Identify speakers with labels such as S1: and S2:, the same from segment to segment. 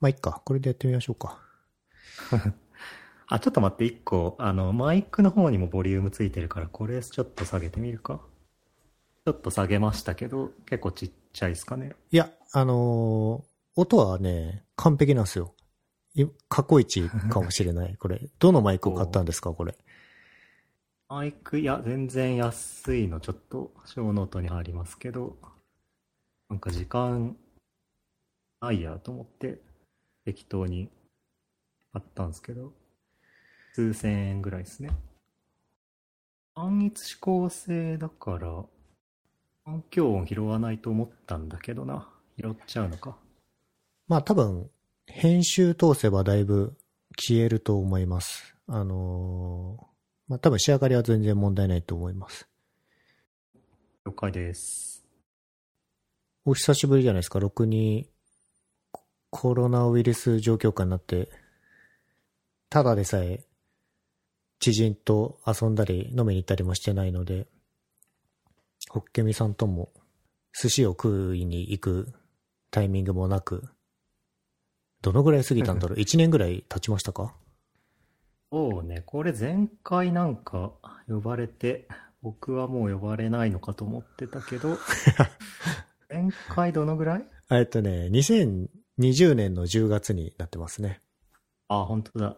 S1: まあ、いっか。これでやってみましょうか。
S2: あ、ちょっと待って、一個、あの、マイクの方にもボリュームついてるから、これちょっと下げてみるか。ちょっと下げましたけど、結構ちっちゃいですかね。
S1: いや、あのー音はね、完璧なんですよ。い過去一かもしれない。これ。どのマイクを買ったんですかこれ。
S2: マイク、いや、全然安いの、ちょっと、 show note に貼りますけど、なんか時間、ないやと思って、適当に買ったんですけど、数千円ぐらいですね。単一指向性だから、環境音拾わないと思ったんだけどな。拾っちゃうのか。
S1: まあ多分、編集通せばだいぶ消えると思います。あのーまあ多分仕上がりは全然問題ないと思います。
S2: 了解です。
S1: お久しぶりじゃないですか。ろくにココロナウイルス状況下になって、ただでさえ知人と遊んだり飲みに行ったりもしてないので、ホッケミさんとも寿司を食いに行くタイミングもなく、どのぐらい過ぎたんだろう ?1 年ぐらい経ちましたか？
S2: そうね、これ前回なんか呼ばれて、僕はもう呼ばれないのかと思ってたけど、前回どのぐらい？
S1: えっとね、2020年の10月になってますね。
S2: あ、本当だ。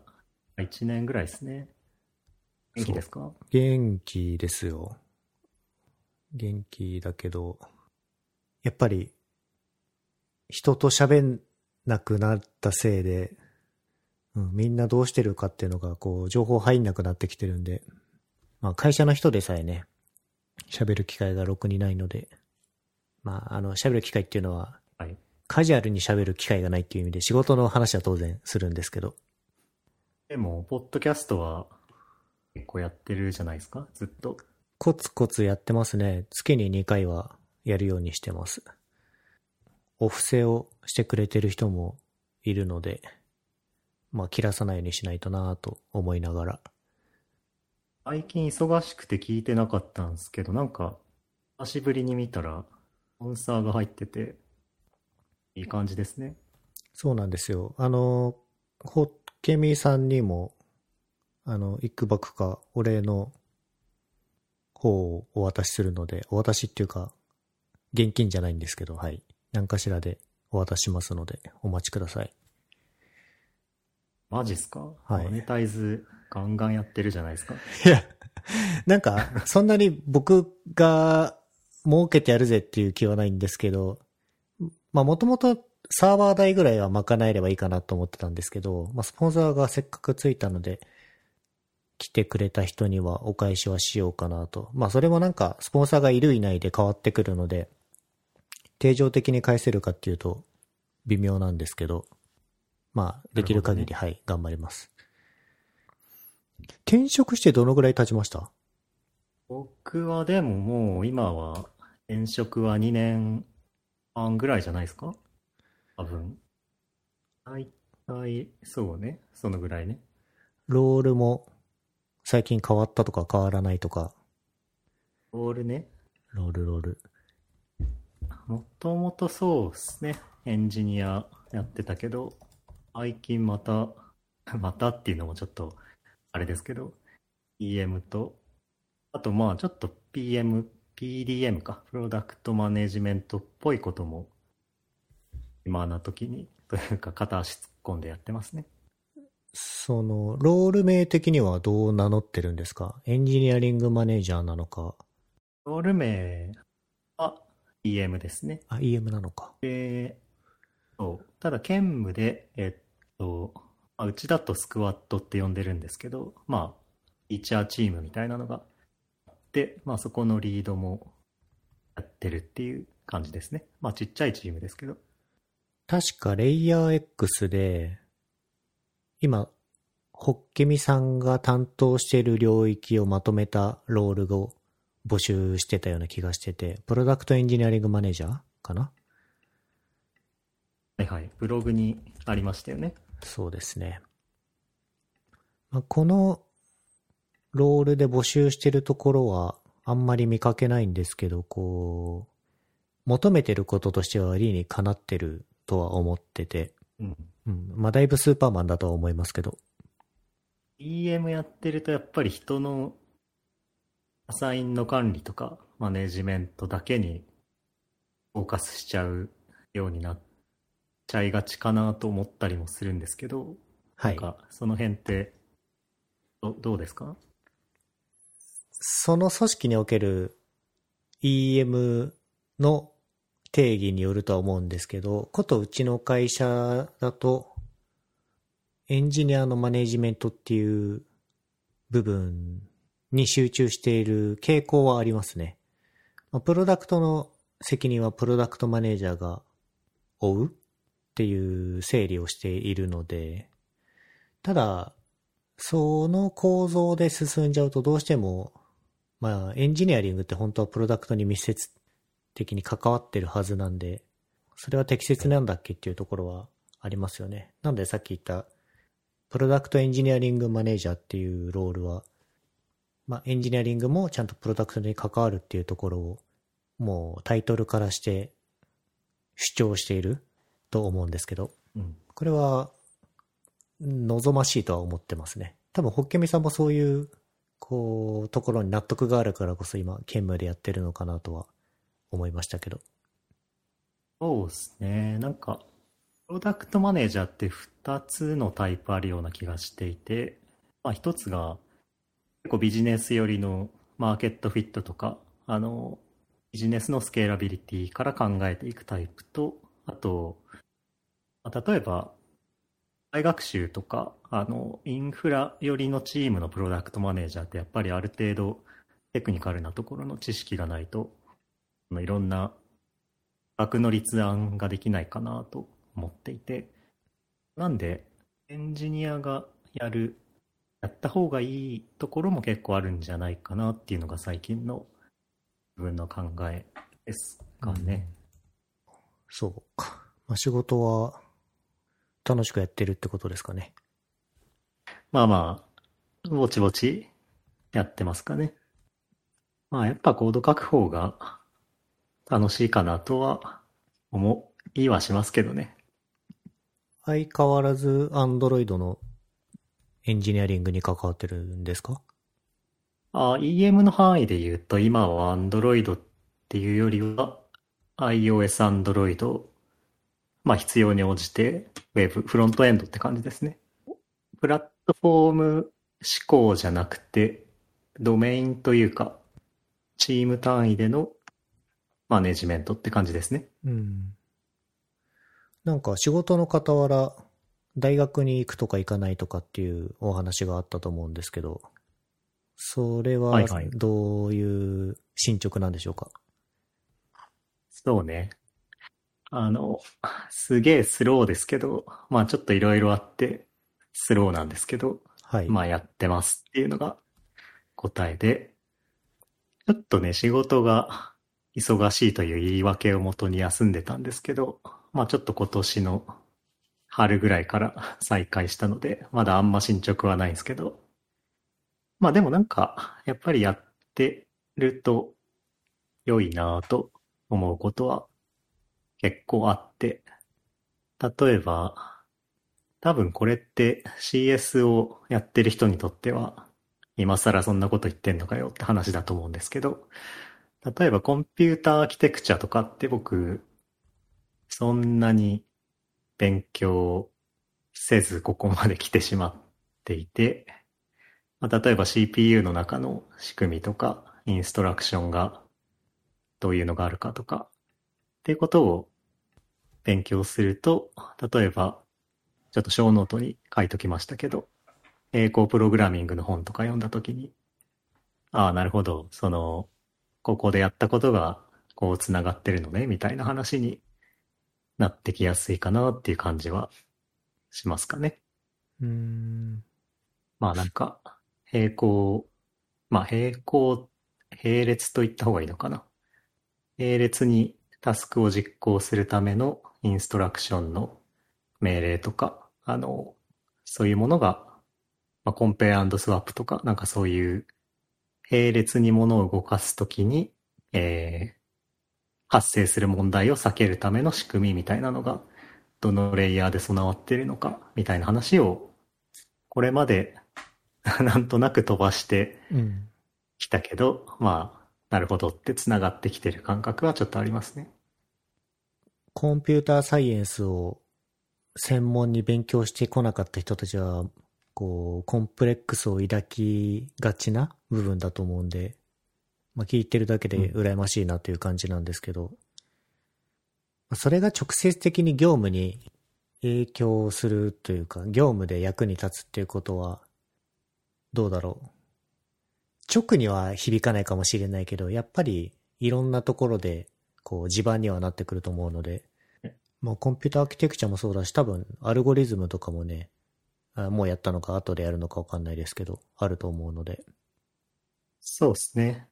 S2: 1年ぐらいですね。元気ですか？
S1: 元気ですよ。元気だけど、やっぱり、人と喋んなくなったせいで、うん、みんなどうしてるかっていうのが、こう、情報入んなくなってきてるんで、まあ、会社の人でさえね、喋る機会がろくにないので、まあ、あの、喋る機会っていうのは、
S2: はい。
S1: カジュアルに喋る機会がないっていう意味で、仕事の話は当然するんですけど、
S2: でも、ポッドキャストは結構やってるじゃないですか？ずっと？
S1: コツコツやってますね。月に2回はやるようにしてます。お布施をしてくれてる人もいるので、まあ切らさないようにしないとなぁと思いながら。
S2: 最近忙しくて聞いてなかったんですけど、なんか、久しぶりに見たら、スポンサーが入ってて、いい感じですね。
S1: そうなんですよ。あの、ホッケミさんにも、あの、いくばくかお礼の方をお渡しするので、お渡しっていうか、現金じゃないんですけど、はい。何かしらでお渡ししますので、お待ちください。
S2: マジっすか？
S1: はい
S2: マネタイズガンガンやってるじゃないですか。
S1: いや、なんか、そんなに僕が儲けてやるぜっていう気はないんですけど、まあもともとサーバー代ぐらいは賄えればいいかなと思ってたんですけど、まあスポンサーがせっかくついたので、来てくれた人にはお返しはしようかなと。まあそれもなんかスポンサーがいるいないで変わってくるので、定常的に返せるかっていうと微妙なんですけど、まあできる限り、
S2: な
S1: はい、頑張ります。転職してどのぐらい経ちました？
S2: 僕はでももう今は、転職は2年半ぐらいじゃないですか？多分。大体、そうね。そのぐらいね。
S1: ロールも最近変わったとか変わらないとか、
S2: ロールね。
S1: ロールロール。
S2: もともとそうですね。エンジニアやってたけど、最近また、またっていうのもちょっと、あれですけど、PM と、あとまあちょっと PM、PDM か、プロダクトマネジメントっぽいことも、今な時に、というか片足突っ込んでやってますね。
S1: その、ロール名的にはどう名乗ってるんですか？エンジニアリングマネージャーなのか、
S2: ロール名は PM ですね。
S1: あ、EM なのか。
S2: で、そう。ただ、兼務で、えっと、まあうちだとスクワットって呼んでるんですけど、まあ、イチャーチームみたいなのがまあそこのリードもやってるっていう感じですね。まあちっちゃいチームですけど。
S1: 確かレイヤー X で、今、ホッケミさんが担当している領域をまとめたロールを募集してたような気がしてて、プロダクトエンジニアリングマネージャーかな？
S2: はいはい。ブログにありましたよね。
S1: そうですね。まあ、このロールで募集してるところはあんまり見かけないんですけど、こう、求めてることとしては理にかなってるとは思ってて、
S2: うん。
S1: うん。まあ、だいぶスーパーマンだとは思いますけど。
S2: EM やってるとやっぱり人のアサインの管理とかマネジメントだけにフォーカスしちゃうようになっちゃいがちかなと思ったりもするんですけど、
S1: はい。
S2: なんかその辺ってどどうですか？
S1: その組織における EM の定義によるとは思うんですけど、ことうちの会社だと、エンジニアのマネジメントっていう部分に集中している傾向はありますね。プロダクトの責任はプロダクトマネージャーが負うっていう整理をしているので、ただ、その構造で進んじゃうとどうしても、まあ、エンジニアリングって本当はプロダクトに密接的に関わってるはずなんで、それは適切なんだっけっていうところはありますよね。なんでさっき言った、プロダクトエンジニアリングマネージャーっていうロールは、まあ、エンジニアリングもちゃんとプロダクトに関わるっていうところを、もうタイトルからして主張していると思うんですけど、
S2: うん。
S1: これは、望ましいとは思ってますね。多分、ホッケミさんもそういう、こう、ところに納得があるからこそ今、兼務でやってるのかなとは思いましたけど。
S2: そうですね。なんか、プロダクトマネージャーって2つのタイプあるような気がしていて、まあ1つが結構ビジネス寄りのマーケットフィットとか、あの、ビジネスのスケーラビリティから考えていくタイプと、あと、ま例えば、大学習とか、あの、インフラ寄りのチームのプロダクトマネージャーってやっぱりある程度テクニカルなところの知識がないと、いろんな額の立案ができないかなと思っていて、なんで、エンジニアがやる、やった方がいいところも結構あるんじゃないかなっていうのが最近の自分の考えですかね。
S1: そうか。まあ、仕事は楽しくやってるってことですかね。
S2: まあまあ、ぼちぼちやってますかね。まあやっぱコード書く方が楽しいかなとは思いはしますけどね。
S1: 相変わらず Android のエンジニアリングに関わってるんですか？
S2: あ、EM の範囲で言うと、今は Android っていうよりは、iOS、Android、まあ必要に応じて Web、フロントエンドって感じですね。プラットフォーム思考じゃなくて、ドメインというか、チーム単位でのマネジメントって感じですね。
S1: うん。なんか仕事の傍ら、大学に行くとか行かないとかっていうお話があったと思うんですけど、それは
S2: はいはい
S1: どういう進捗なんでしょうか、
S2: そうね。あの、すげえスローですけど、まあちょっといろいろあって、スローなんですけど、
S1: はい。
S2: まあやってますっていうのが答えで、ちょっとね、仕事が忙しいという言い訳をもとに休んでたんですけど、まあちょっと今年の春ぐらいから再開したので、まだあんま進捗はないんですけど、まあでもなんか、やっぱりやってると良いなぁと思うことは結構あって、例えば、多分これって CS をやってる人にとっては、今更そんなこと言ってんのかよって話だと思うんですけど、例えばコンピューターアーキテクチャとかって僕、そんなに勉強せずここまで来てしまっていて、まあ、例えば CPU の中の仕組みとか、インストラクションがどういうのがあるかとか、っていうことを勉強すると、例えば、ちょっと小ノートに書いときましたけど、英語プログラミングの本とか読んだときに、ああ、なるほど、その、ここでやったことがこう繋がってるのね、みたいな話になってきやすいかなっていう感じはしますかね。
S1: うーん。
S2: まあなんか、並行、まあ並行、並列と言った方がいいのかな。並列にタスクを実行するためのインストラクションの命令とか、あの、そういうものが、まあ、コンペアスワップとか、なんかそういう並列にものを動かすときに、えー発生する問題を避けるための仕組みみたいなのがどのレイヤーで備わっているのか、みたいな話を、これまで なんとなく飛ばして
S1: うん。
S2: きたけど、まあ、なるほどって繋がってきてる感覚はちょっとありますね。
S1: コンピューターサイエンスを専門に勉強してこなかった人たちは、こう、コンプレックスを抱きがちな部分だと思うんで、まあ聞いてるだけで羨ましいなという感じなんですけど、まあそれが直接的に業務に影響するというか、業務で役に立つっていうことは、どうだろう。直には響かないかもしれないけど、やっぱりいろんなところで、こう、地盤にはなってくると思うので、もうコンピューターアーキテクチャもそうだし、多分、アルゴリズムとかもね、あもうやったのか後でやるのかわかんないですけど、あると思うので。
S2: そうですね。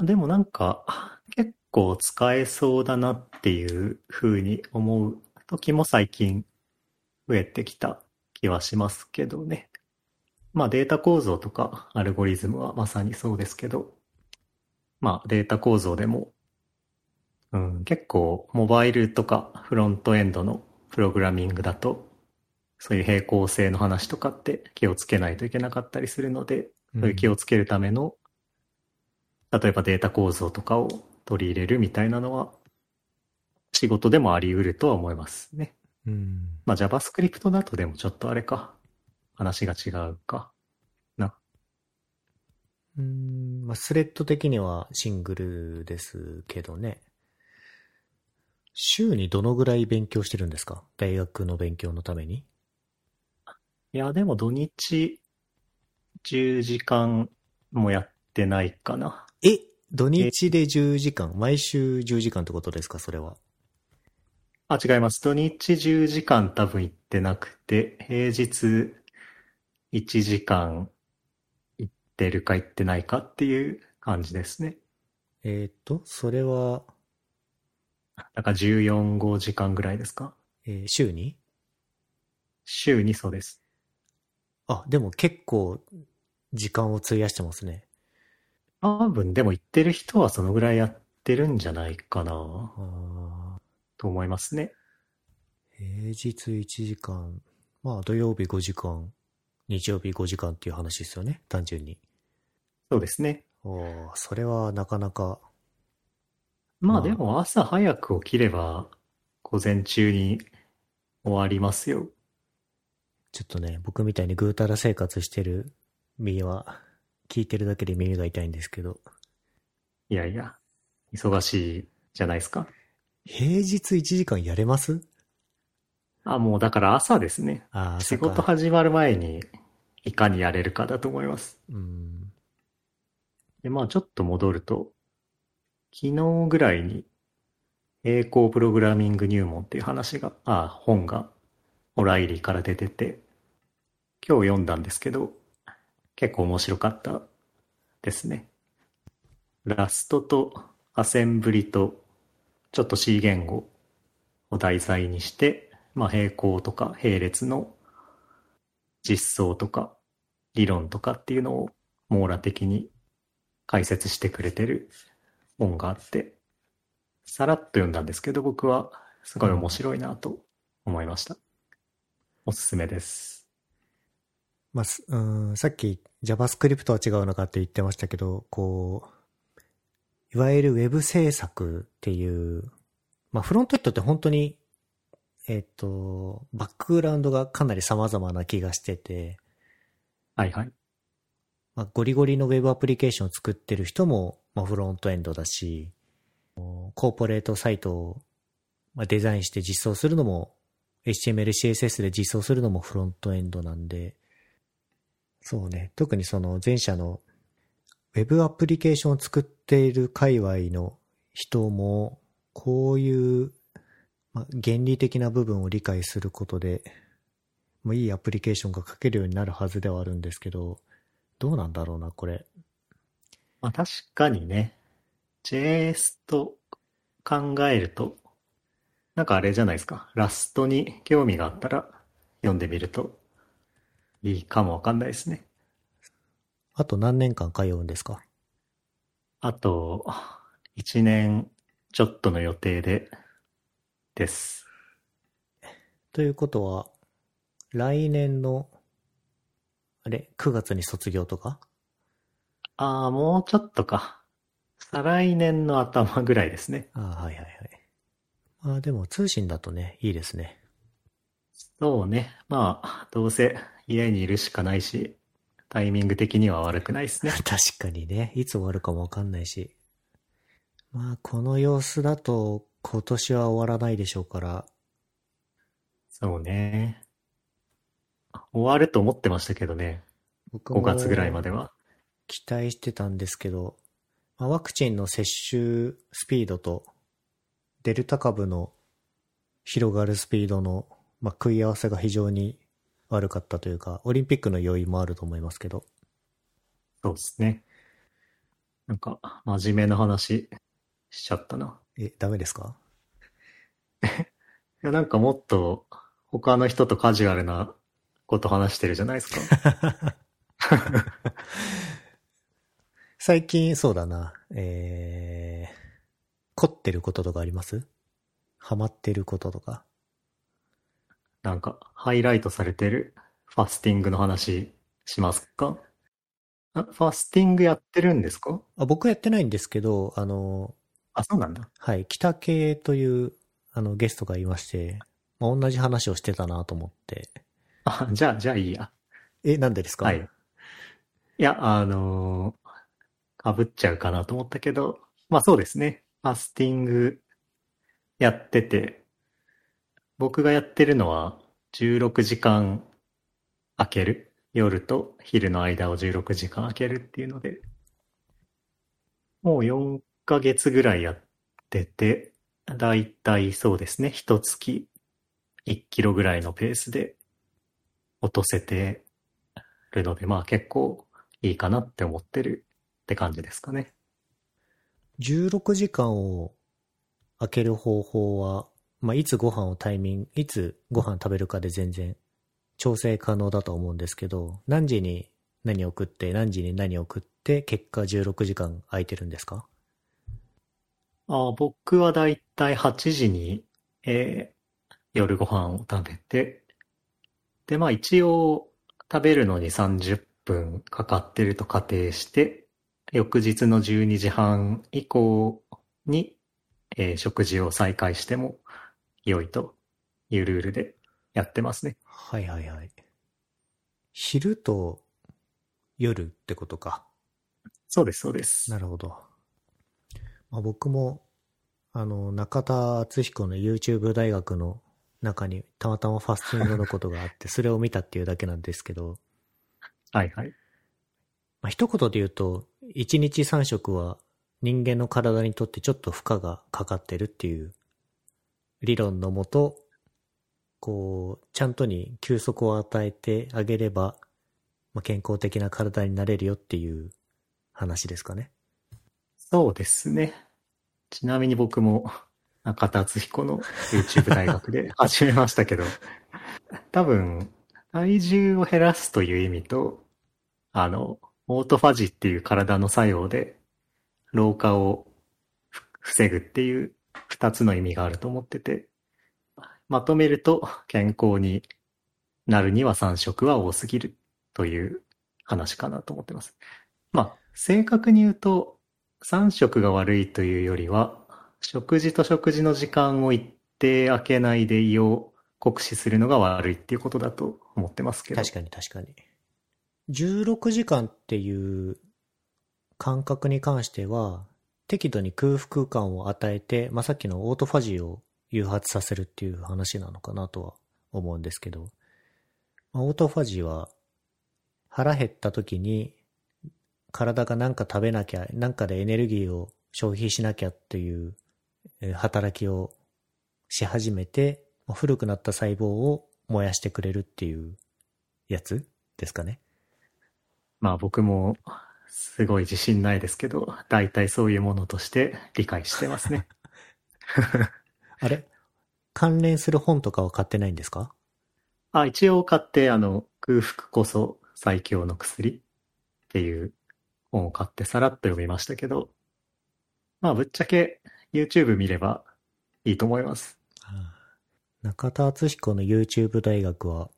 S2: でもなんか、結構使えそうだなっていう風に思う時も最近増えてきた気はしますけどね。まあデータ構造とかアルゴリズムはまさにそうですけど、まあデータ構造でも、うん、結構モバイルとかフロントエンドのプログラミングだと、そういう平行性の話とかって気をつけないといけなかったりするので、そういう気をつけるための、例えばデータ構造とかを取り入れるみたいなのは、仕事でもあり得るとは思いますね。
S1: うん。
S2: まあ JavaScript だとでもちょっとあれか。話が違うか。な。
S1: うん、まあ、スレッド的にはシングルですけどね。週にどのぐらい勉強してるんですか？大学の勉強のために
S2: いや、でも土日10時間もやってないかな。
S1: え土日で10時間？毎週10時間ってことですか？それは。
S2: あ、違います。土日10時間多分行ってなくて、平日1時間行ってるか行ってないかっていう感じですね。
S1: えーっと、それは、
S2: だから14、5時間ぐらいですか？
S1: えー週に？
S2: 週にそうです。
S1: あ、でも結構時間を費やしてますね。
S2: 多分でも行ってる人はそのぐらいやってるんじゃないかな
S1: あ
S2: と思いますね。
S1: ー平日1時間。まあ土曜日5時間、日曜日5時間っていう話ですよね。単純に。
S2: そうですね。
S1: おーそれはなかなか、まあ
S2: まあでも朝早く起きれば午前中に終わりますよ。
S1: ちょっとね、僕みたいにぐうたら生活してる身は、聞いてるだけで耳が痛いんですけど、
S2: いやいや、忙しいじゃないですか。
S1: 平日1時間やれます？
S2: あ、もうだから朝ですね。
S1: ああ、
S2: 仕事始まる前にいかにやれるかだと思います。
S1: うん。
S2: で、まあちょっと戻ると、昨日ぐらいに、栄光プログラミング入門っていう話が、あ、本が、オライリーから出てて、今日読んだんですけど、結構面白かったですね。ラストとアセンブリと、ちょっと C 言語を題材にして、まあ並行とか並列の実装とか理論とかっていうのを網羅的に解説してくれてる本があって、さらっと読んだんですけど、僕はすごい面白いなと思いました。おすすめです。
S1: まあ、すうん、さっき JavaScript は違うのかって言ってましたけど、こう、いわゆる Web 制作っていう、まあフロントエンドって本当に、えっ、と、バックグラウンドがかなり様々な気がしてて、
S2: はいはい。
S1: まあ、ゴリゴリの Web アプリケーションを作ってる人も、まあ、フロントエンドだし、コーポレートサイトを、まあ、デザインして実装するのも、HTML、CSS で実装するのもフロントエンドなんで、そうね、特にその前者の Web アプリケーションを作っている界隈の人も、こういう、まあ、原理的な部分を理解することで、もういいアプリケーションが書けるようになるはずではあるんですけど、どうなんだろうな、これ。
S2: まあ確かにね、JS と考えると、なんかあれじゃないですか。ラストに興味があったら読んでみるといいかもわかんないですね。
S1: あと何年間通うんですか？
S2: あと、1年ちょっとの予定で、です。
S1: ということは、来年の、あれ、9月に卒業とか？
S2: ああ、もうちょっとか。再来年の頭ぐらいですね。
S1: ああ、はいはいはい。まあでも通信だとね、いいですね。
S2: そうね。まあ、どうせ家にいるしかないし、タイミング的には悪くないですね。
S1: 確かにね、いつ終わるかもわかんないし。まあ、この様子だと今年は終わらないでしょうから。
S2: そうね。終わると思ってましたけどね。
S1: 僕
S2: 5月ぐらいまでは。
S1: 期待してたんですけど、まあ、ワクチンの接種スピードと、デルタ株の広がるスピードの、まあ、食い合わせが非常に悪かったというか、オリンピックの要因もあると思いますけど。
S2: そうですね。なんか、真面目な話しちゃったな。
S1: え、ダメですか？
S2: いや、なんかもっと他の人とカジュアルなこと話してるじゃないですか。
S1: 最近そうだな、えー、凝ってることとかあります？ハマってることとか？
S2: なんか、ハイライトされてる？ファスティングの話しますか？あファスティングやってるんですか？
S1: あ僕やってないんですけど、あの、
S2: あ、そうなんだ。
S1: はい、北系というあのゲストがいまして、まあ、同じ話をしてたなと思って。
S2: あ、じゃあ、じゃあいいや。
S1: え、なんでですか？
S2: はい。いや、あのー、被っちゃうかなと思ったけど、まあそうですね。ファスティングやってて、僕がやってるのは16時間空ける。夜と昼の間を16時間空けるっていうので、もう4ヶ月ぐらいやってて、だいたいそうですね。一月1キロぐらいのペースで落とせてるので、まあ結構いいかなって思ってるって感じですかね。
S1: 16時間を空ける方法は、まあ、いつご飯をタイミング、いつご飯食べるかで全然調整可能だと思うんですけど、何時に何を食って、何時に何を食って、結果16時間空いてるんですか？
S2: あ僕はだいたい8時に、えー夜ご飯を食べて、で、まあ一応食べるのに30分かかってると仮定して、翌日の12時半以降に、えー食事を再開しても良いというルールでやってますね。
S1: はいはいはい。昼と夜ってことか。
S2: そうです、そうです。
S1: なるほど。まあ、僕も、あの、中田敦彦の YouTube 大学の中にたまたまファスティングのことがあって、それを見たっていうだけなんですけど、
S2: はいはい。
S1: まあ、一言で言うと、1日3食は人間の体にとってちょっと負荷がかかってるっていう理論のもと、こう、ちゃんとに休息を与えてあげれば、まあ、健康的な体になれるよっていう話ですかね。
S2: そうですね。ちなみに僕も中田敦彦の YouTube 大学で 始めましたけど、多分、体重を減らすという意味と、あの、オートファジーっていう体の作用で、老化をふ防ぐっていう二つの意味があると思ってて、まとめると健康になるには3食は多すぎるという話かなと思ってます。まあ、正確に言うと、3食が悪いというよりは、食事と食事の時間を一定空けないで胃を酷使するのが悪いっていうことだと思ってますけど。
S1: 確かに確かに。16時間っていう感覚に関しては、適度に空腹感を与えて、まあ、さっきのオートファジーを誘発させるっていう話なのかなとは思うんですけど、まあ、オートファジーは腹減った時に体が何か食べなきゃ、何かでエネルギーを消費しなきゃっていう働きをし始めて、まあ古くなった細胞を燃やしてくれるっていうやつですかね。
S2: まあ僕もすごい自信ないですけど、大体そういうものとして理解してますね。
S1: あれ？関連する本とかは買ってないんですか？
S2: あ、一応買って、あの、空腹こそ最強の薬っていう本を買ってさらっと読みましたけど、まあぶっちゃけ YouTube 見ればいいと思います。
S1: 中田敦彦の YouTube 大学は、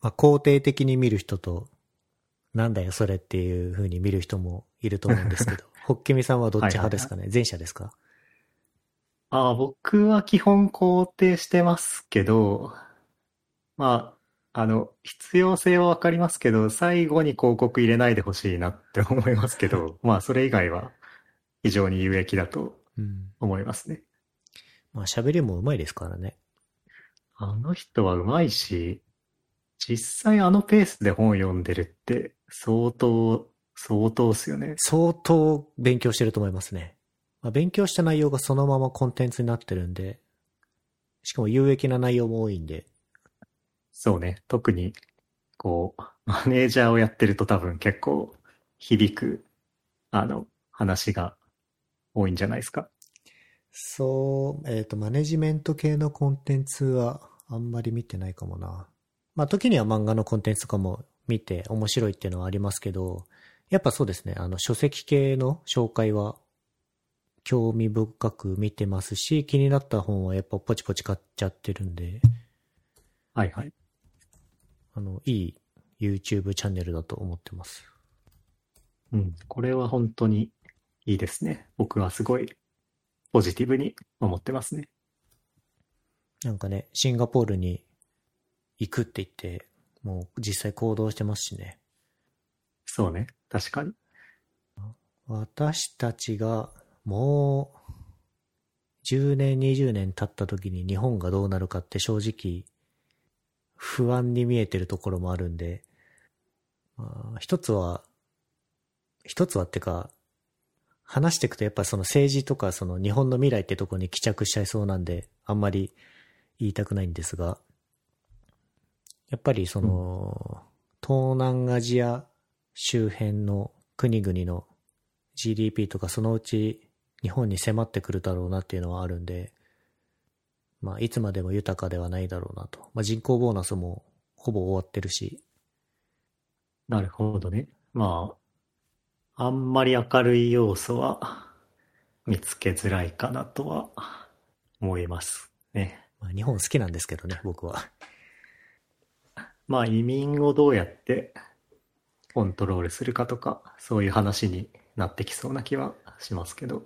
S1: まあ、肯定的に見る人と、なんだよそれっていう風に見る人もいると思うんですけど、ホッケミさんはどっち派ですかね、前者ですか？
S2: ああ、僕は基本肯定してますけど、まあ、あの、必要性はわかりますけど、最後に広告入れないでほしいなって思いますけど、まあ、それ以外は非常に有益だと
S1: うん。
S2: 思いますね。
S1: まあ喋りも上手いですからね。
S2: あの人は上手いし、実際あのペースで本読んでるって相当、相当っすよね。
S1: 相当勉強してると思いますね。まあ、勉強した内容がそのままコンテンツになってるんで、しかも有益な内容も多いんで、
S2: そうね。特に、こう、マネージャーをやってると多分結構響く、あの、話が多いんじゃないですか？
S1: そう、えっ、と、マネジメント系のコンテンツはあんまり見てないかもな。まあ、時には漫画のコンテンツとかも見て面白いっていうのはありますけど、やっぱそうですね、あの、書籍系の紹介は興味深く見てますし、気になった本はやっぱポチポチ買っちゃってるんで、
S2: はいはい。
S1: あの、いい YouTube チャンネルだと思ってます。
S2: うん。これは本当にいいですね。僕はすごいポジティブに思ってますね。
S1: なんかね、シンガポールに行くって言って、もう実際行動してますしね。
S2: そうね。確かに。
S1: 私たちがもう10年、20年経った時に日本がどうなるかって正直不安に見えてるところもあるんで、まあ、一つは、一つはってか、話していくとやっぱその政治とかその日本の未来ってとこに帰着しちゃいそうなんで、あんまり言いたくないんですが、やっぱりその、東南アジア周辺の国々の GDP とかそのうち日本に迫ってくるだろうなっていうのはあるんで、まあいつまでも豊かではないだろうなと。まあ人口ボーナスもほぼ終わってるし、
S2: なるほどね。まあ、あんまり明るい要素は見つけづらいかなとは思いますね。
S1: まあ日本好きなんですけどね、僕は。
S2: まあ移民をどうやってコントロールするかとか、そういう話になってきそうな気はしますけど。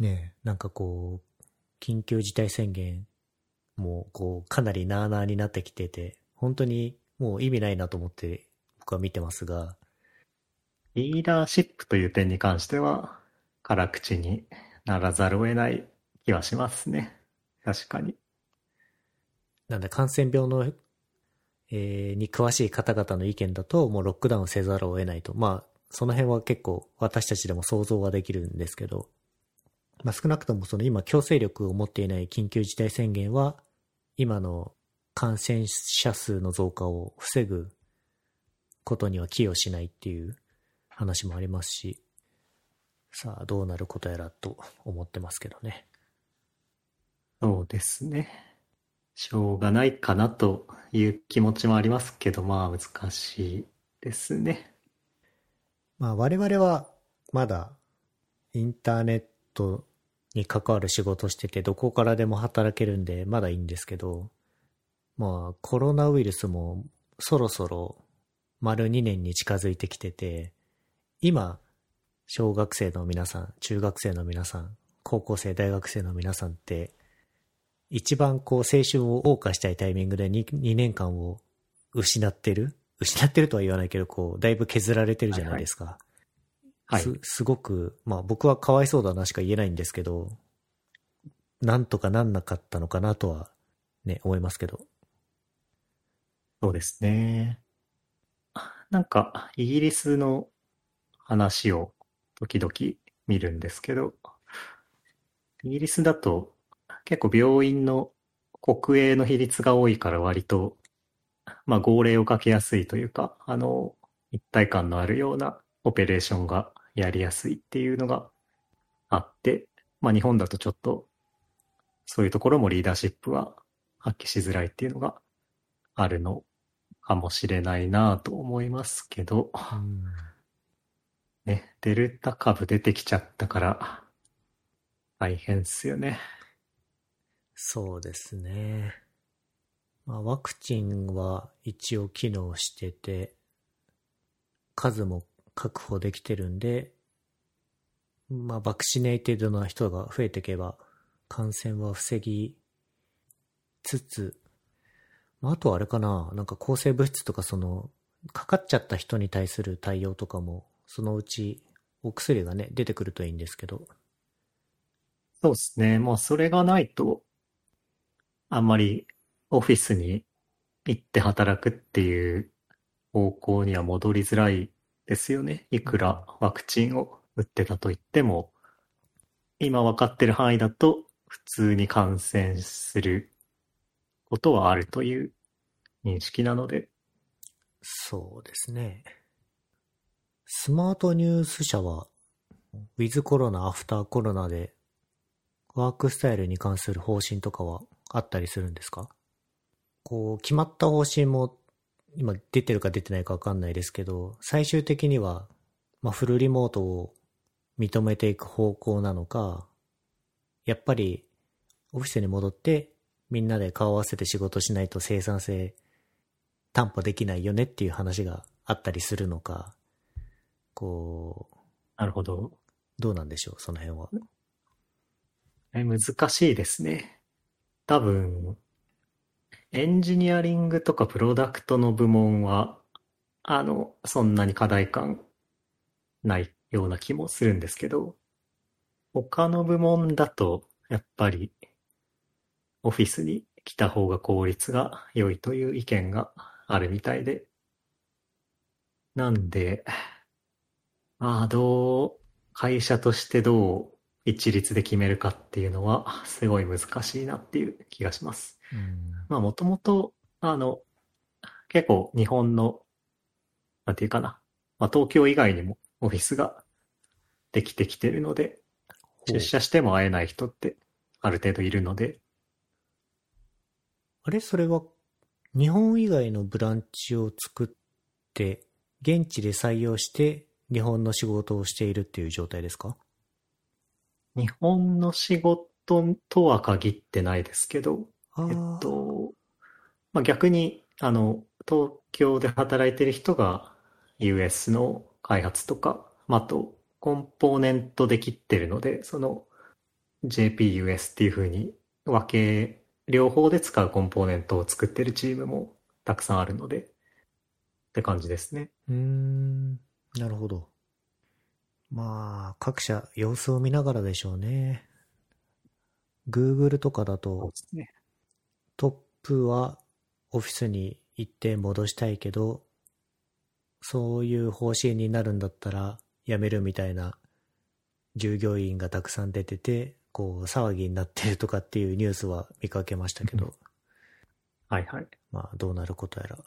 S1: ねえ、なんかこう、緊急事態宣言もこうかなりなーなーになってきてて、本当にもう意味ないなと思って僕は見てますが、
S2: リーダーシップという点に関しては、辛口にならざるを得ない気はしますね。確かに。
S1: なんで感染病の、えーに詳しい方々の意見だと、もうロックダウンせざるを得ないと。まあ、その辺は結構私たちでも想像はできるんですけど、まあ少なくともその今強制力を持っていない緊急事態宣言は、今の感染者数の増加を防ぐことには寄与しないっていう話もありますし、さあどうなることやらと思ってますけどね。
S2: そうですね。しょうがないかなという気持ちもありますけど、まあ難しいですね。
S1: まあ我々はまだインターネットに関わる仕事しててどこからでも働けるんでまだいいんですけど、まあコロナウイルスもそろそろ丸2年に近づいてきてて、今小学生の皆さん、中学生の皆さん、高校生、大学生の皆さんって一番こう青春を謳歌したいタイミングで 2, 2年間を失ってる？失ってるとは言わないけど、こう、だいぶ削られてるじゃないですか。
S2: はい。
S1: すすごく、まあ僕はかわいそうだなしか言えないんですけど、なんとかなんなかったのかなとはね、思いますけど。
S2: そうですね。なんか、イギリスの話を時々見るんですけど、イギリスだと結構病院の国営の比率が多いから割と、まあ号令をかけやすいというか、あの、一体感のあるようなオペレーションがやりやすいっていうのがあって、まあ日本だとちょっとそういうところもリーダーシップは発揮しづらいっていうのがあるのかもしれないなと思いますけど、
S1: うん。
S2: ね、デルタ株出てきちゃったから大変っすよね。
S1: そうですね。まあ、ワクチンは一応機能してて、数も確保できてるんで、まあ、バクシネイテッドな人が増えていけば、感染は防ぎつつ、まあ、あとはあれかな、なんか抗生物質とかその、かかっちゃった人に対する対応とかも、そのうちお薬がね、出てくるといいんですけど。
S2: そうですね。もうそれがないと、あんまりオフィスに行って働くっていう方向には戻りづらいですよね。いくらワクチンを打ってたと言っても、今分かってる範囲だと普通に感染することはあるという認識なので。
S1: そうですね。スマートニュース社は、ウィズコロナ、アフターコロナで、ワークスタイルに関する方針とかはあったりするんですか？こう、決まった方針も、今出てるか出てないかわかんないですけど、最終的には、まあ、フルリモートを認めていく方向なのか、やっぱり、オフィスに戻って、みんなで顔合わせて仕事しないと生産性担保できないよねっていう話があったりするのか、こう、
S2: なるほど。
S1: どうなんでしょう、その辺は。
S2: え、難しいですね。多分、エンジニアリングとかプロダクトの部門は、あの、そんなに課題感ないような気もするんですけど、他の部門だと、やっぱり、オフィスに来た方が効率が良いという意見があるみたいで、なんで、まあ、どう、会社としてどう一律で決めるかっていうのは、すごい難しいなっていう気がします。
S1: うん、
S2: まあ、もともと、あの、結構日本の、なんていうかな、まあ、東京以外にもオフィスができてきてるので、出社しても会えない人ってある程度いるので。
S1: あれ？それは、日本以外のブランチを作って、現地で採用して日本の仕事をしているっていう状態ですか？
S2: 日本の仕事とは限ってないですけど、えっと、まあ、逆に、あの、東京で働いてる人が US の開発とか、まあ、あと、コンポーネントで切ってるので、その JPUS っていう風に分け、両方で使うコンポーネントを作ってるチームもたくさんあるので、って感じですね。
S1: うーん。なるほど。まあ、各社様子を見ながらでしょうね。Google とかだと、
S2: ね、
S1: トップはオフィスに行って戻したいけど、そういう方針になるんだったら辞めるみたいな従業員がたくさん出てて、こう騒ぎになってるとかっていうニュースは見かけましたけど。
S2: はいはい。
S1: まあどうなることやら。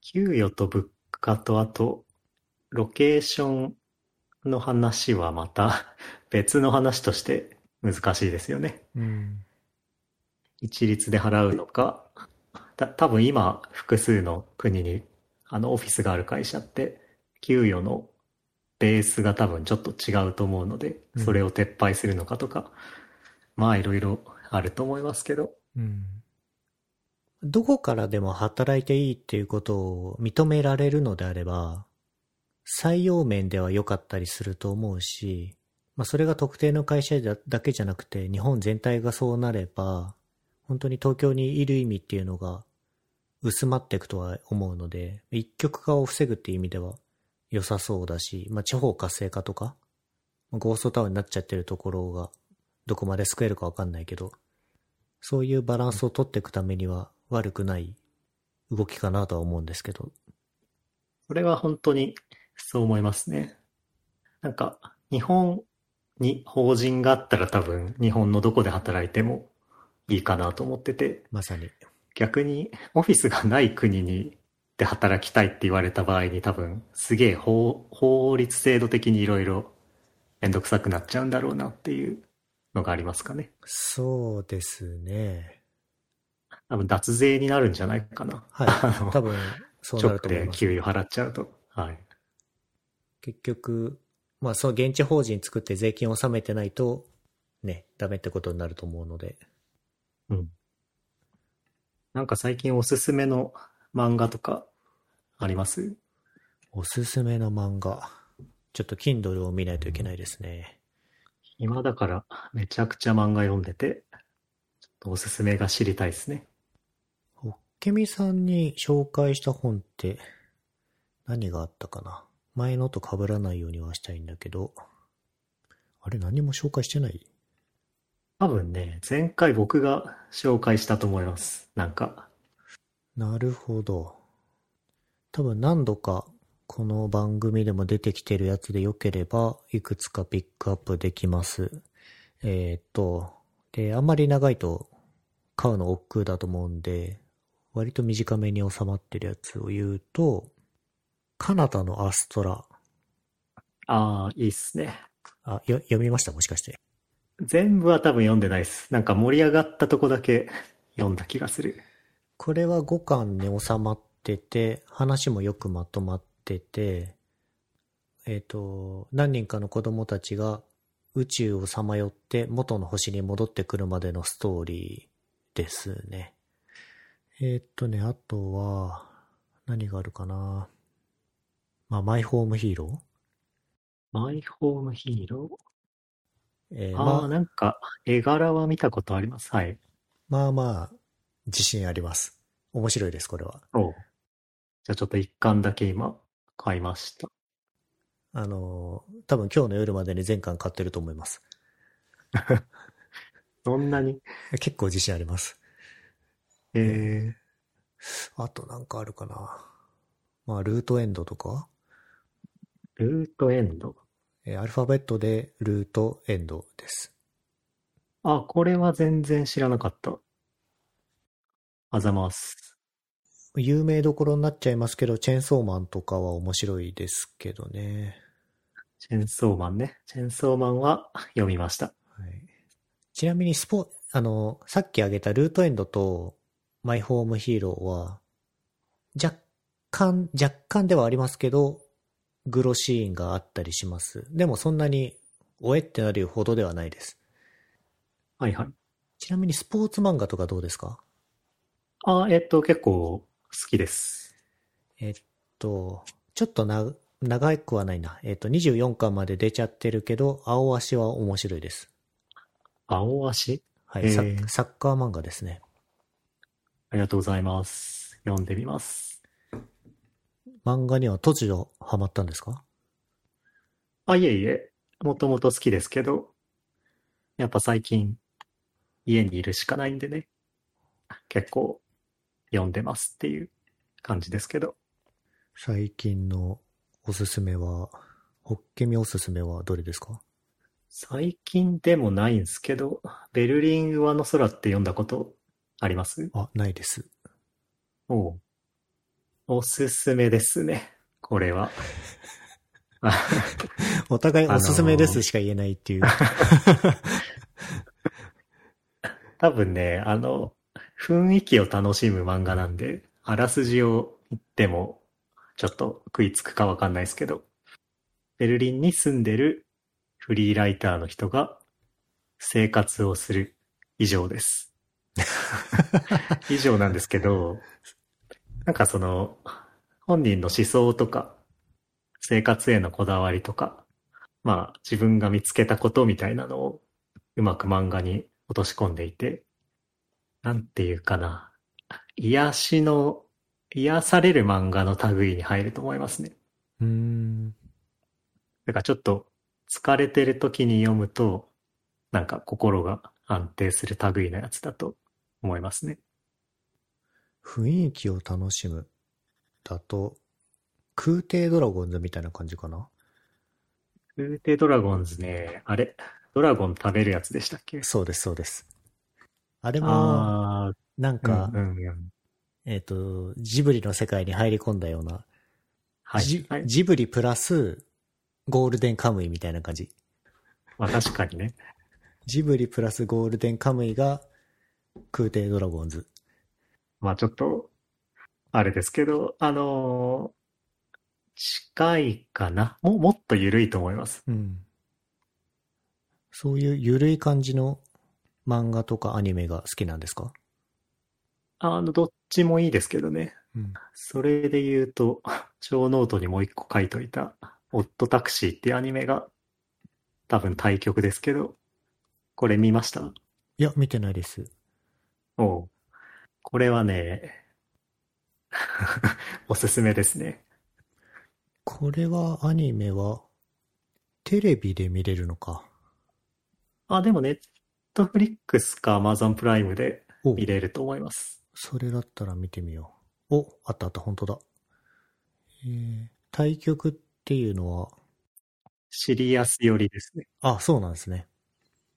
S2: 給与と物価とあとロケーションの話はまた 別の話として難しいですよね。
S1: うん、
S2: 一律で払うのか、た多分今複数の国にあのオフィスがある会社って給与のベースが多分ちょっと違うと思うので、それを撤廃するのかとか、うん、まあいろいろあると思いますけど。
S1: うん。どこからでも働いていいっていうことを認められるのであれば、採用面では良かったりすると思うし、まあそれが特定の会社だけじゃなくて日本全体がそうなれば、本当に東京にいる意味っていうのが薄まっていくとは思うので、一極化を防ぐっていう意味では良さそうだし、まあ地方活性化とか、ゴーストタウンになっちゃってるところがどこまで救えるかわかんないけど、そういうバランスを取っていくためには悪くない動きかなとは思うんですけど。
S2: それは本当にそう思いますね。なんか、日本に法人があったら多分、日本のどこで働いてもいいかなと思ってて。
S1: まさに。
S2: 逆に、オフィスがない国にで働きたいって言われた場合に多分、すげえ法法律制度的にいろいろめんどくさくなっちゃうんだろうなっていうのがありますかね。
S1: そうですね。
S2: 多分脱税になるんじゃないかな。
S1: はい。多分、そうなると思い
S2: ます。給与払っちゃうと。はい。
S1: 結局、まあ、その現地法人作って税金を納めてないと、ね、ダメってことになると思うので。
S2: うん。なんか最近おすすめの漫画とかあります？
S1: おすすめの漫画。ちょっと Kindle を見ないといけないですね。
S2: 今だからめちゃくちゃ漫画読んでて、ちょっとおすすめが知りたいですね。
S1: ホッケミさんに紹介した本って何があったかな？前のと被らないようにはしたいんだけど。あれ何も紹介してない？
S2: 多分ね、前回僕が紹介したと思います。なんか、
S1: なるほど。多分何度かこの番組でも出てきてるやつで良ければいくつかピックアップできます。えーっと、で、あんまり長いと買うの億劫だと思うんで、割と短めに収まってるやつを言うと、カナダのアストラ。
S2: ああ、いいっすね。
S1: あ、よ読みました？もしかして。
S2: 全部は多分読んでないです。なんか盛り上がったとこだけ読んだ気がする。
S1: これは5巻に収まってて、話もよくまとまってて、えっ、と、何人かの子供たちが宇宙をさまよって元の星に戻ってくるまでのストーリーですね。えっ、とね、あとは、何があるかな。まあ、マイホームヒーロ
S2: マイホームヒーロ
S1: ー、えー
S2: ーああ、
S1: まあ、
S2: なんか絵柄は見たことあります。はい。
S1: まあまあ、自信あります。面白いです、これは。
S2: おうじゃあちょっと一巻だけ今買いました。
S1: あの、多分今日の夜までに全巻買ってると思います。
S2: そんなに？
S1: 結構自信あります。
S2: え
S1: あとなんかあるかな。まあ、ルートエンドとか、
S2: ー、ルートエンド。
S1: えーアルファベットでルートエンドです。
S2: あ、これは全然知らなかった。あざます。
S1: 有名どころになっちゃいますけど、チェーンソーマンとかは面白いですけどね。
S2: チェンソーマンね。チェンソーマンは読みました。
S1: はい、ちなみにスポ、あの、さっき挙げたルートエンドとマイホームヒーローは、若干、若干ではありますけど、グロシーンがあったりします。でもそんなに、おえってなるほどではないです。
S2: はいはい。
S1: ちなみにスポーツ漫画とかどうですか？
S2: あ、えっと、結構好きです。
S1: えっと、ちょっとな、長くはないな。えっと、24巻まで出ちゃってるけど、青足は面白いです。
S2: 青足？
S1: はい、サッカー漫画ですね。
S2: ありがとうございます。読んでみます。
S1: 漫画には突如ハマったんですか？
S2: あ、いえいえ。もともと好きですけど、やっぱ最近家にいるしかないんでね。結構読んでますっていう感じですけど。
S1: 最近のおすすめは、ホッケミおすすめはどれですか？
S2: 最近でもないんですけど、ベルリン上の空って読んだことあります？
S1: あ、ないです。
S2: おうおすすめですね。これは。あ
S1: お互いおすすめで
S2: あのー
S1: すしか言えないっていう。
S2: 多分ね、あの、雰囲気を楽しむ漫画なんで、あらすじを言っても、ちょっと食いつくかわかんないですけど、ベルリンに住んでるフリーライターの人が生活をする以上です。以上なんですけど、なんかその、本人の思想とか、生活へのこだわりとか、まあ自分が見つけたことみたいなのをうまく漫画に落とし込んでいて、なんていうかな、癒しの、癒される漫画の類に入ると思いますね。
S1: うーん。
S2: だからちょっと疲れてる時に読むと、なんか心が安定する類のやつだと思いますね。
S1: 雰囲気を楽しむ。だと、空挺ドラゴンズみたいな感じかな？
S2: フーテドラゴンズね、あれ、ドラゴン食べるやつでしたっけ？
S1: そうです、そうです。あれも、なんか、
S2: うんうんうん。
S1: えっ、と、ジブリの世界に入り込んだような、
S2: はい
S1: ジ。
S2: はい。
S1: ジブリプラスゴールデンカムイみたいな感じ。
S2: まあ確かにね。
S1: ジブリプラスゴールデンカムイが空挺ドラゴンズ。
S2: まあちょっと、あれですけど、あのー近いかな？も、もっと緩いと思います。
S1: うん。そういう緩い感じの漫画とかアニメが好きなんですか？
S2: あの、どっちもいいですけどね。
S1: うん。
S2: それで言うと、show note にもう一個書いといた、オッドタクシーっていうアニメが、多分対極ですけど、これ見ました？
S1: いや、見てないです。
S2: おうこれはね、おすすめですね。
S1: これは、アニメは、テレビで見れるのか？
S2: あ、でもネットフリックスかアマゾンプライムで
S1: お
S2: 見れると思います。
S1: それだったら見てみよう。お、あったあった、本当だ。えー、対局っていうのは、
S2: シリアス寄りですね。
S1: あ、そうなんですね。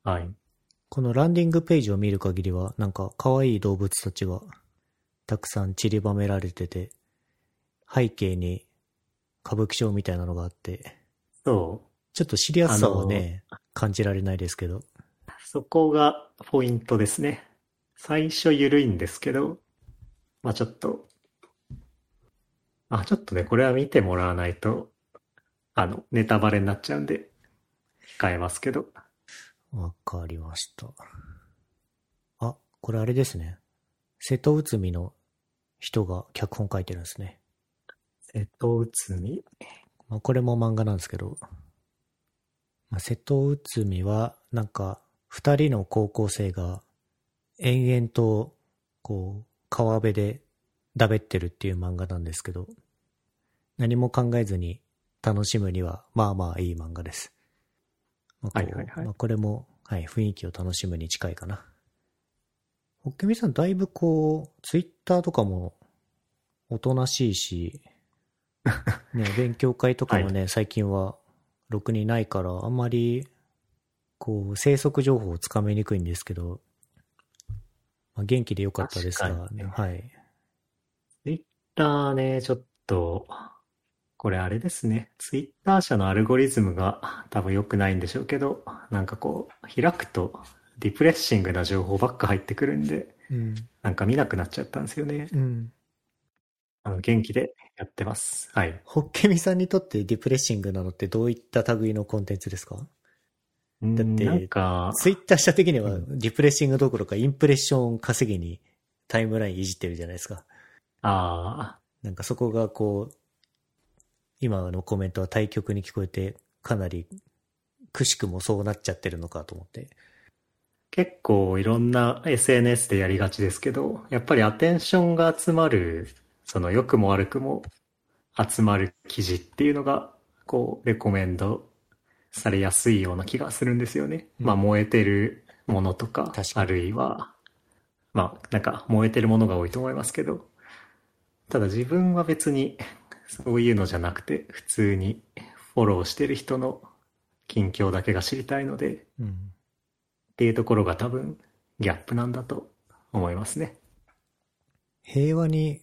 S2: はい。
S1: このランディングページを見る限りは、なんか可愛い動物たちがたくさん散りばめられてて、背景に歌舞伎町みたいなのがあって、
S2: そう。
S1: ちょっとシリアスさはね、感じられないですけど。
S2: そこがポイントですね。最初緩いんですけど、まあちょっと、あ、ちょっとね、これは見てもらわないと、あの、ネタバレになっちゃうんで、控えますけど。
S1: わかりました。あ、これあれですね。瀬戸内海の人が脚本書いてるんですね。
S2: 瀬戸内海？
S1: まあ、これも漫画なんですけど、まあ、瀬戸内海は、なんか、二人の高校生が、延々と、こう、川辺で、だべってるっていう漫画なんですけど、何も考えずに楽しむには、まあまあいい漫画です。まあこう
S2: はいはいはい
S1: まあ、これも、はい、雰囲気を楽しむに近いかな。ホッケミさん、だいぶこう、ツイッターとかも、おとなしいし、ね、勉強会とかもね、最近は、ろくにないから、あんまり、こう、生息情報をつかめにくいんですけど、まあ、元気でよかったですが、ねはい。
S2: ツイッターね、ちょっと、これあれですね。ツイッター社のアルゴリズムが多分良くないんでしょうけど、なんかこう、開くと depressing な情報ばっか入ってくるんで、
S1: うん。
S2: なんか見なくなっちゃったんですよね。
S1: うん。
S2: あの、元気でやってます。はい。
S1: ホッケミさんにとって depressing なのってどういった類のコンテンツですか？
S2: だ
S1: って
S2: なんか、
S1: ツイッター社的には
S2: う
S1: depressing どころかインプレッション稼ぎにタイムラインいじってるじゃないですか。
S2: あ
S1: なんかそこがこう、今のコメントは対局に聞こえてかなりくしくもそうなっちゃってるのかと思って。
S2: 結構いろんな SNS でやりがちですけど、やっぱりアテンションが集まる、その良くも悪くも集まる記事っていうのが、こう、レコメンドされやすいような気がするんですよね。
S1: うん
S2: まあ燃えてるものとかあるいは、まあなんか燃えてるものが多いと思いますけど、ただ自分は別にそういうのじゃなくて、普通にフォローしてる人の近況だけが知りたいので、
S1: うん。
S2: っていうところが多分ギャップなんだと思いますね。
S1: 平和に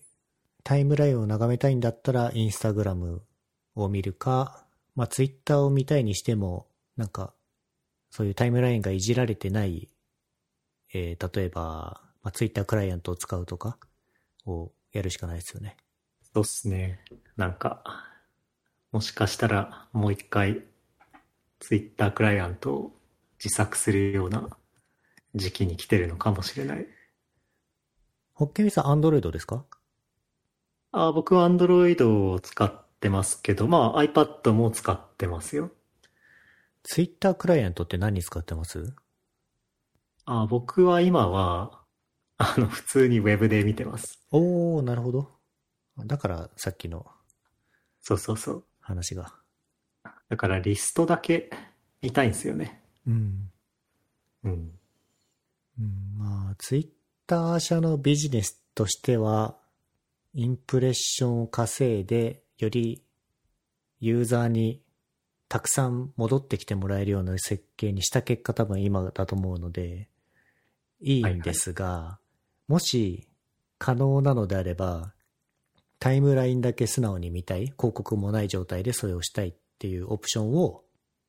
S1: タイムラインを眺めたいんだったらインスタグラムを見るか、まあツイッターを見たいにしても、なんか、そういうタイムラインがいじられてない、えー例えば、まあ、ツイッタークライアントを使うとかをやるしかないですよね。
S2: そうっすね。なんか、もしかしたらもう一回ツイッタークライアントを自作するような時期に来てるのかもしれない。
S1: ホッケミさん、アンドロイドですか？
S2: あ僕は Android を使ってますけど、まあ iPad も使ってますよ。
S1: ツイッタークライアントって何使ってます？
S2: あ僕は今は、あの、普通に Web で見てます。
S1: おー、なるほど。だからさっきの
S2: そうそうそう。
S1: 話が。
S2: だからリストだけ見たいんですよね。
S1: うん。
S2: うん。
S1: うん、まあ、ツイッター社のビジネスとしては、インプレッションを稼いで、よりユーザーにたくさん戻ってきてもらえるような設計にした結果多分今だと思うので、いいんですが、もし可能なのであれば、タイムラインだけ素直に見たい、広告もない状態でそれをしたいっていうオプションを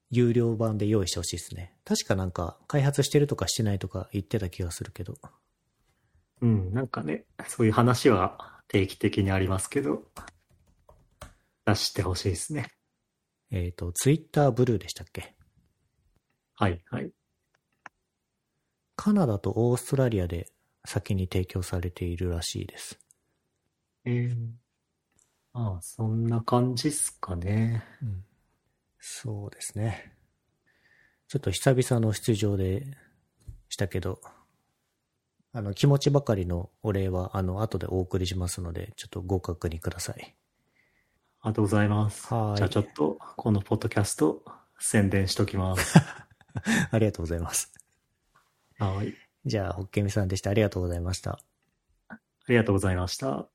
S1: 有料版で用意してほしいですね。確かなんか開発してるとかしてないとか言ってた気がするけど。
S2: うん、なんかね、そういう話は定期的にありますけど、出してほしいですね。
S1: えっ、と、ツイッターブルーでしたっけ？
S2: はい、はい。
S1: カナダとオーストラリアで先に提供されているらしいです。
S2: えー、まあ、そんな感じっすかね。
S1: うん。そうですね。ちょっと久々の出場でしたけど、あの、気持ちばかりのお礼は、あの、後でお送りしますので、ちょっとご確認ください。
S2: ありがとうございます。
S1: はい
S2: じゃあちょっと、このポッドキャスト、宣伝しときます。
S1: ありがとうございます。
S2: はい。
S1: じゃあ、ホッケミさんでした。ありがとうございました。
S2: ありがとうございました。